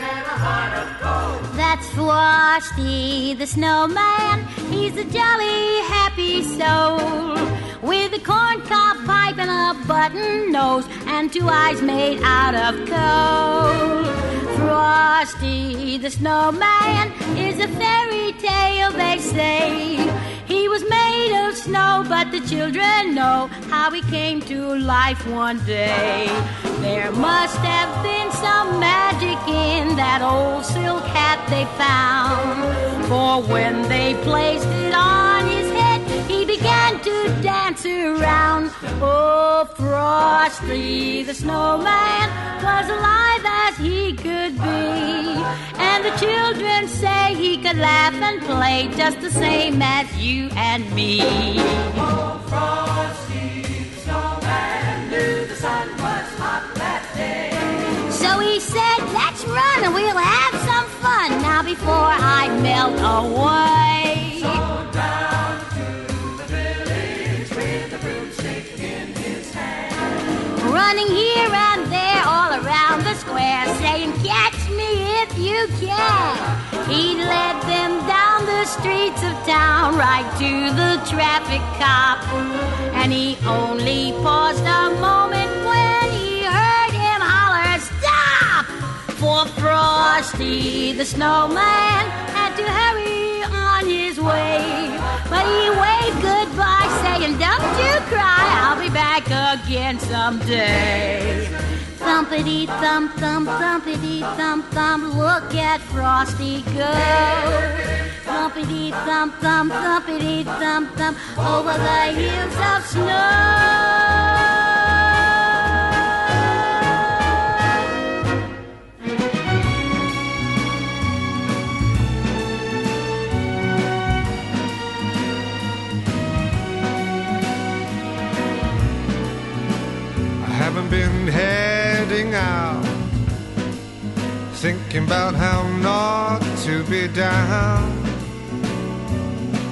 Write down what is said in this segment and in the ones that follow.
And a heart of gold. That's Frosty the snowman. He's a jolly, happy soul with a corncob pipe and a button nose and two eyes made out of coal. Frosty the snowman is a fairy tale, they say. He was made of snow, but the children know how he came to life one day. There must have been some magic in that old silk hat they found. For when they placed it on around. Oh, Frosty the snowman was alive as he could be. And the children say he could laugh and play just the same as you and me. Oh, Frosty the snowman knew the sun was hot that day. So he said, let's run and we'll have some fun now before I melt away. Running here and there all around the square, saying, Catch me if you can. He led them down the streets of town, right to the traffic cop. And he only paused a moment when he heard him holler, Stop! For Frosty the snowman had to hurry his way. But he waved goodbye, saying, Don't you cry, I'll be back again someday. Thumpity thump thump thumpity thump thump, look at Frosty go. Thumpity thump thump thumpity thump thump, over the hills of snow. Been heading out, thinking about how not to be down.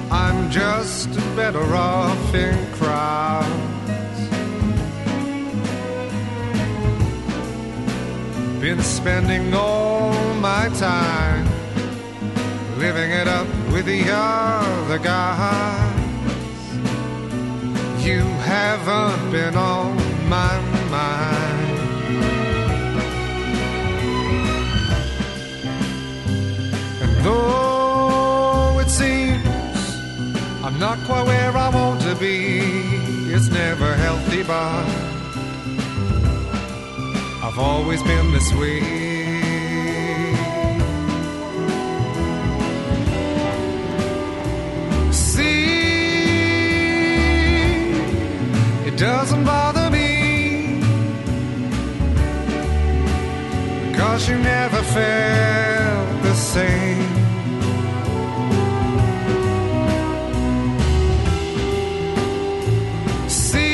I'm just better off in crowds. Been spending all my time living it up with the other guys. You haven't been on my And though it seems I'm not quite where I want to be, it's never healthy, but I've always been this way. See, it doesn't bother because you never felt the same. See,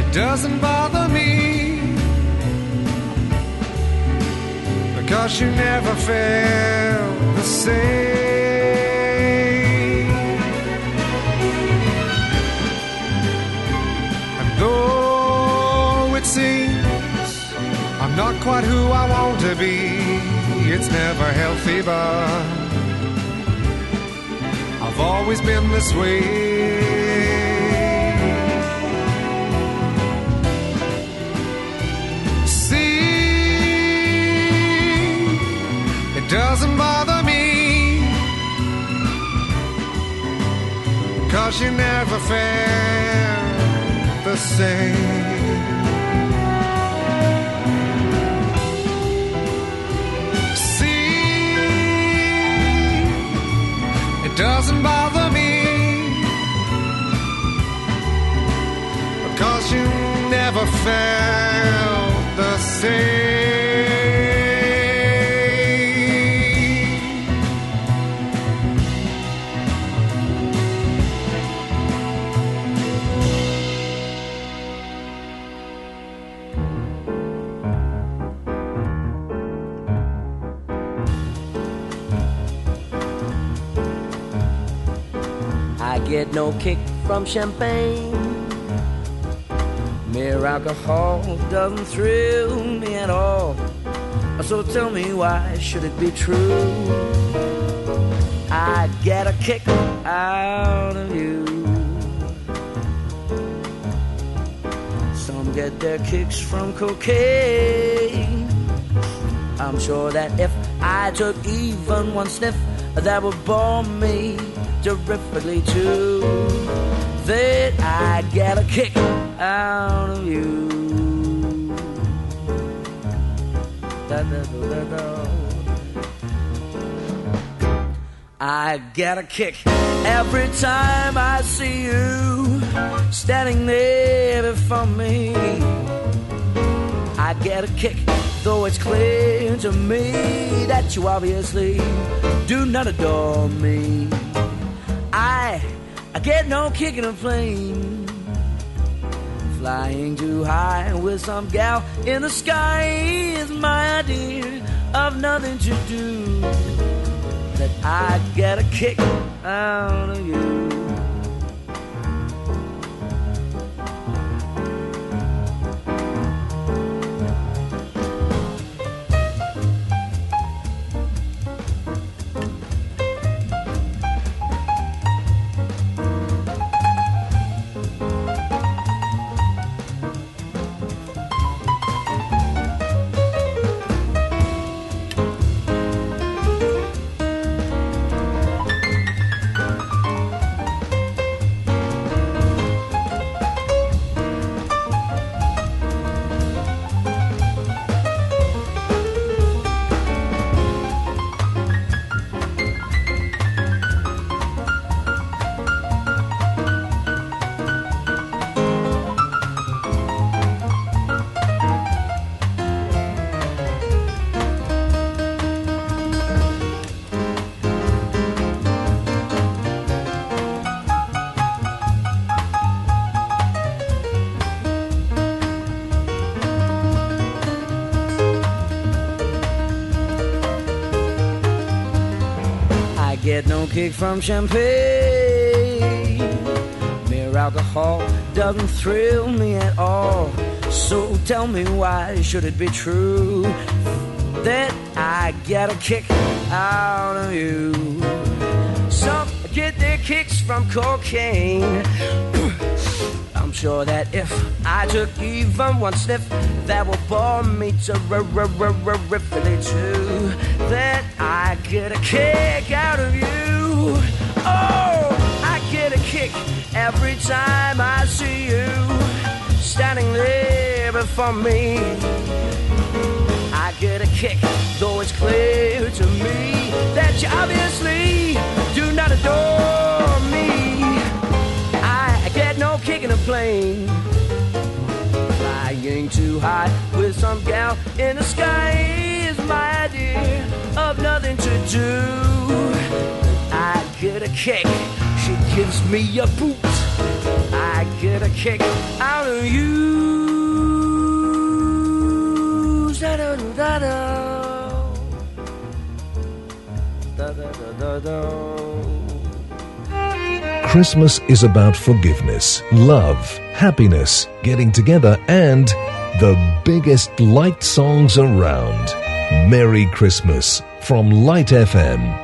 it doesn't bother me because you never felt the same. Quite who I want to be, it's never healthy, but I've always been this way. See, it doesn't bother me. Cause you never felt the same. Doesn't bother me. Because you never felt the same. No kick from champagne. Mere alcohol doesn't thrill me at all. So tell me why should it be true? I get a kick out of you. Some get their kicks from cocaine. I'm sure that if I took even one sniff, that would bore me terrifically true That I'd get a kick out of you. I get a kick every time I see you standing there before me. I get a kick, though it's clear to me that you obviously do not adore me. I, I get no kick in a plane. Flying too high with some gal in the sky is my idea of nothing to do. That I get a kick out of you. Kick from champagne. Mere alcohol doesn't thrill me at all. So tell me why should it be true that I get a kick out of you? Some get their kicks from cocaine. I'm sure that if I took even one sniff, that will bore me to riffly too. That I get a kick out of you. Every time I see you standing there before me. I get a kick, though it's clear to me that you obviously do not adore me. I get no kick in a plane. Flying too high with some gal in the sky is my idea of nothing to do. I get a kick, gives me a boot. I get a kick out of you. Da-da-da-da-da. Da-da-da-da-da. Christmas is about forgiveness, love, happiness, getting together, and the biggest light songs around. Merry Christmas from Light FM.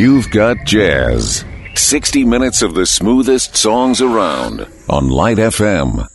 You've got jazz. 60 minutes of the smoothest songs around on Light FM.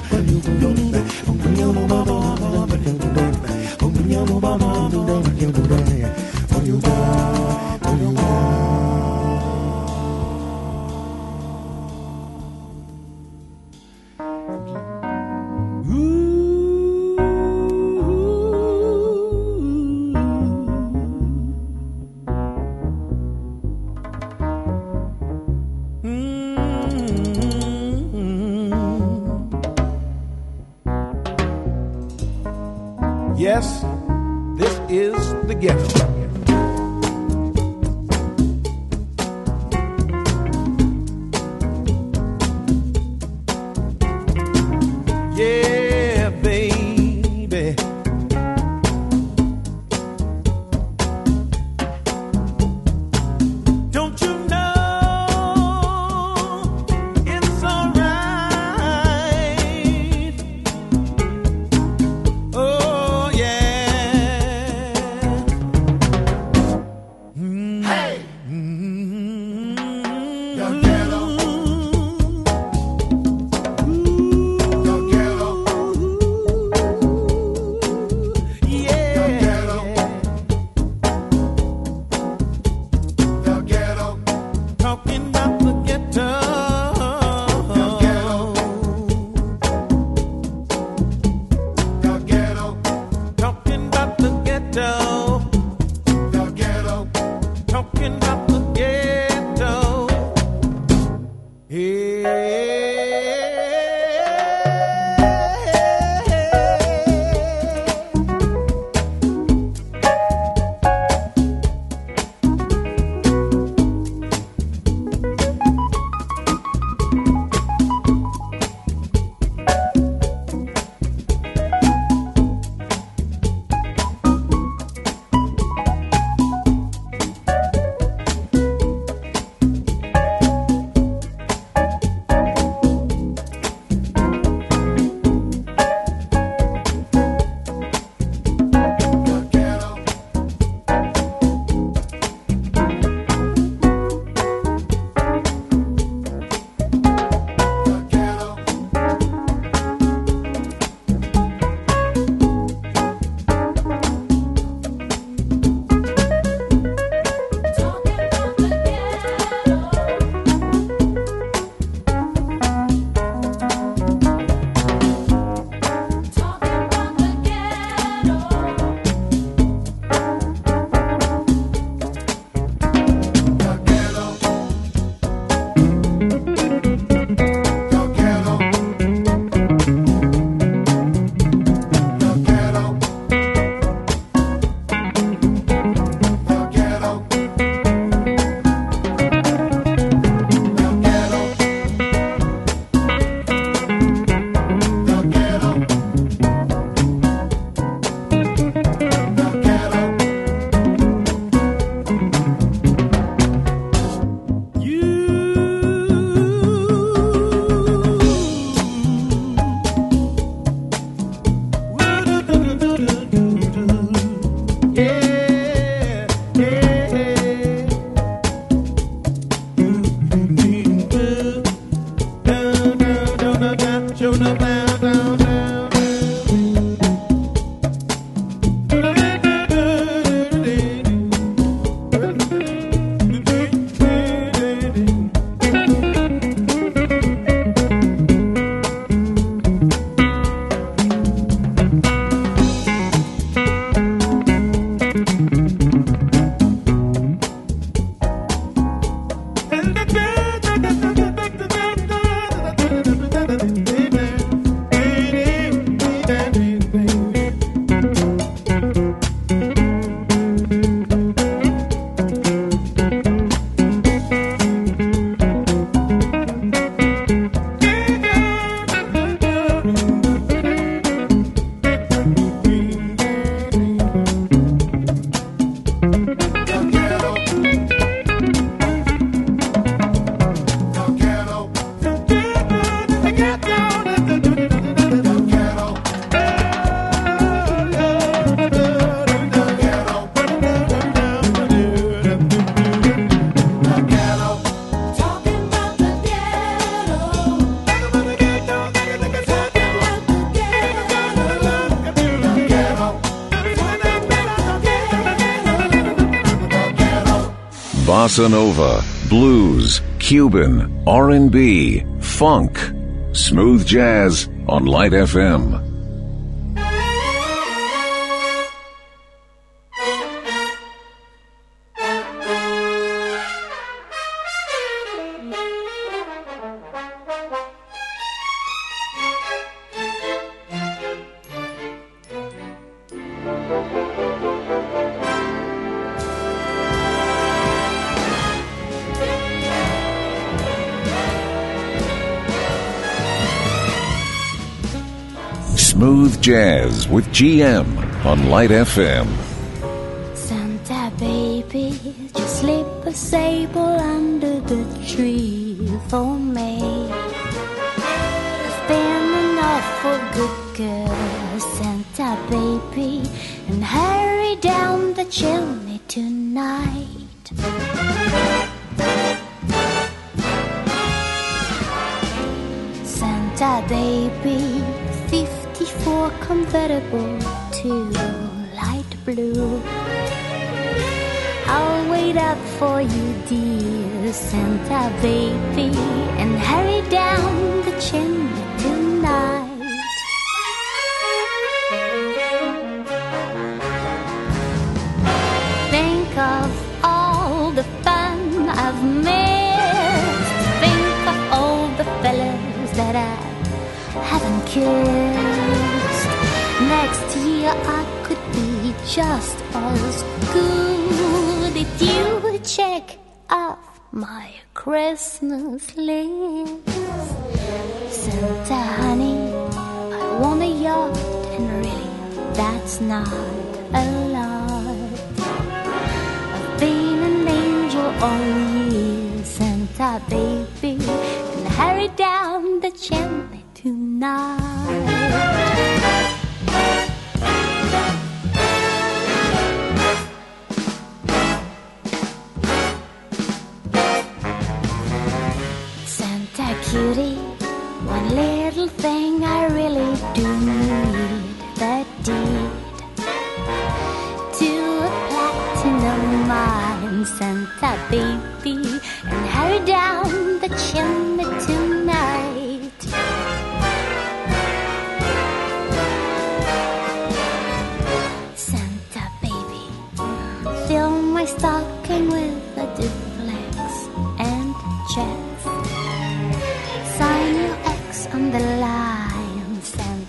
vida. Bossa nova, blues, Cuban, R&B, funk, smooth jazz on Light FM. Smooth Jazz with GM on Light FM. Santa baby, just slip a sable under the tree for me. I've been an awful good girl, Santa baby, and hurry down the chimney tonight. Santa baby, 54 convertible to light blue. I'll wait up for you, dear Santa baby, and hurry down the chimney tonight. Think of all the fun I've missed. Think of all the fellas that I haven't kissed. Just as good if you would check off my Christmas list. Santa honey, I want a yacht, and really, that's not a lot. I've been an angel all year, Santa baby, and hurry down the chimney tonight. Cutie, one little thing I really do need that deed to a platinum mine, Santa baby, and hurry down the chimney tonight.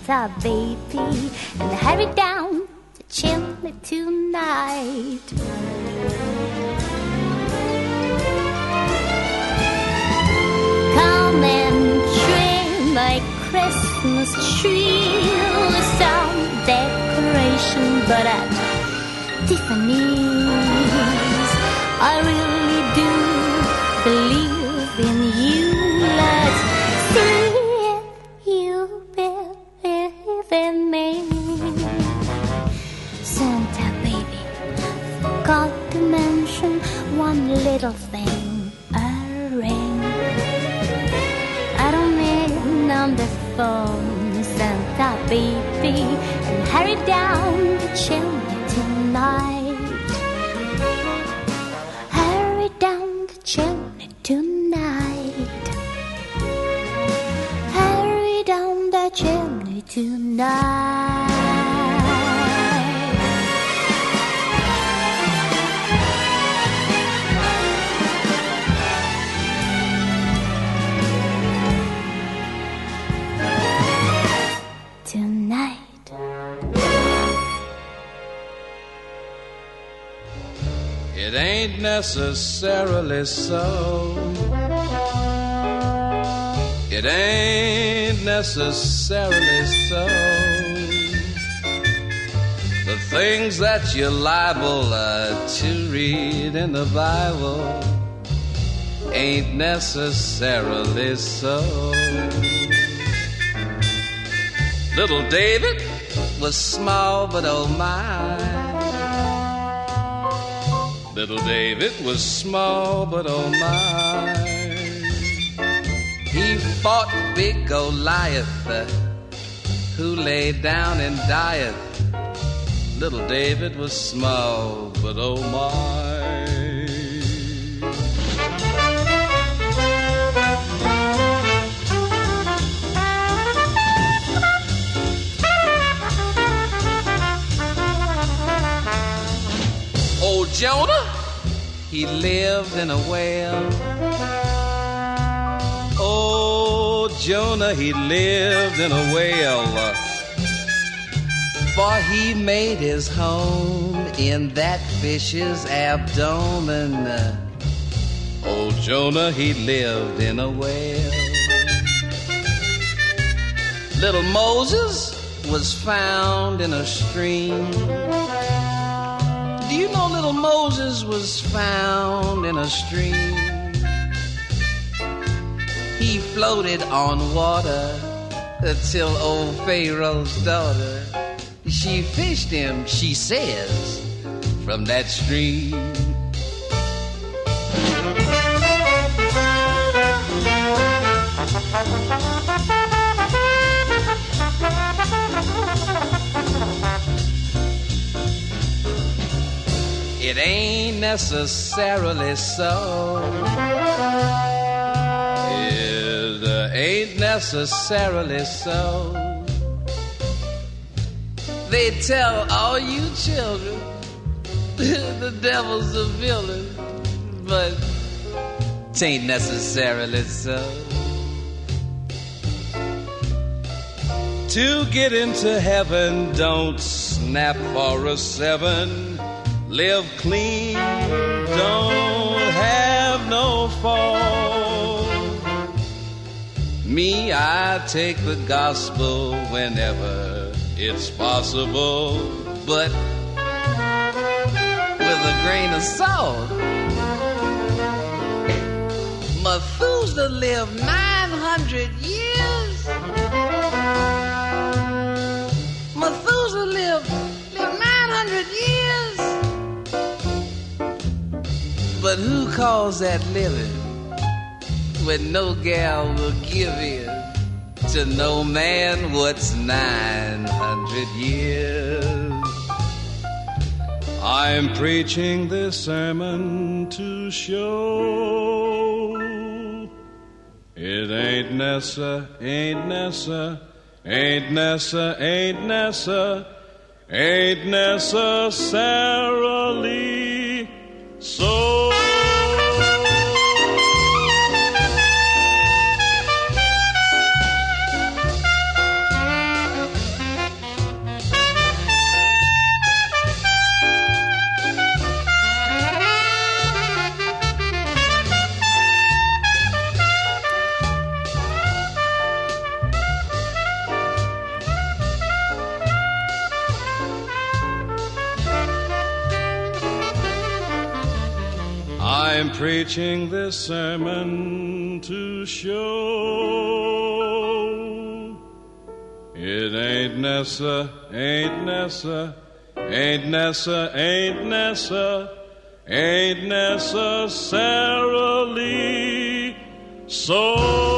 Santa baby, and hurry down the chimney tonight. Come and trim my Christmas tree with some decoration, but at Tiffany's, I really little thing, a ring. I don't on the phone, Santa baby, and hurry down necessarily so. It ain't necessarily so. The things that you're liable uh, to read in the Bible ain't necessarily so. Little David was small, but oh my. Little David was small, but oh my. He fought big Goliath, uh, who lay down and died. Little David was small, but oh my. Jonah? He lived in a well. Oh, Jonah, he lived in a well. For he made his home in that fish's abdomen. Oh, Jonah, he lived in a well. Little Moses was found in a stream. Do you know little Moses was found in a stream? He floated on water until old Pharaoh's daughter, she fished him, she says, from that stream. It ain't necessarily so. It uh, ain't necessarily so. They tell all you children the devil's a villain, but tain't necessarily so. To get into heaven, don't snap for a seven. Live clean, don't have no fault. Me, I take the gospel whenever it's possible, but with a grain of salt. Methuselah lived 900 years. But who calls that living when no gal will give in to no man what's 900 years? I'm preaching this sermon to show it ain't Nessa, ain't Nessa, ain't Nessa, ain't Nessa, ain't necessarily so. Preaching this sermon to show it ain't Nessa, ain't Nessa, ain't Nessa, ain't Nessa, ain't necessarily so.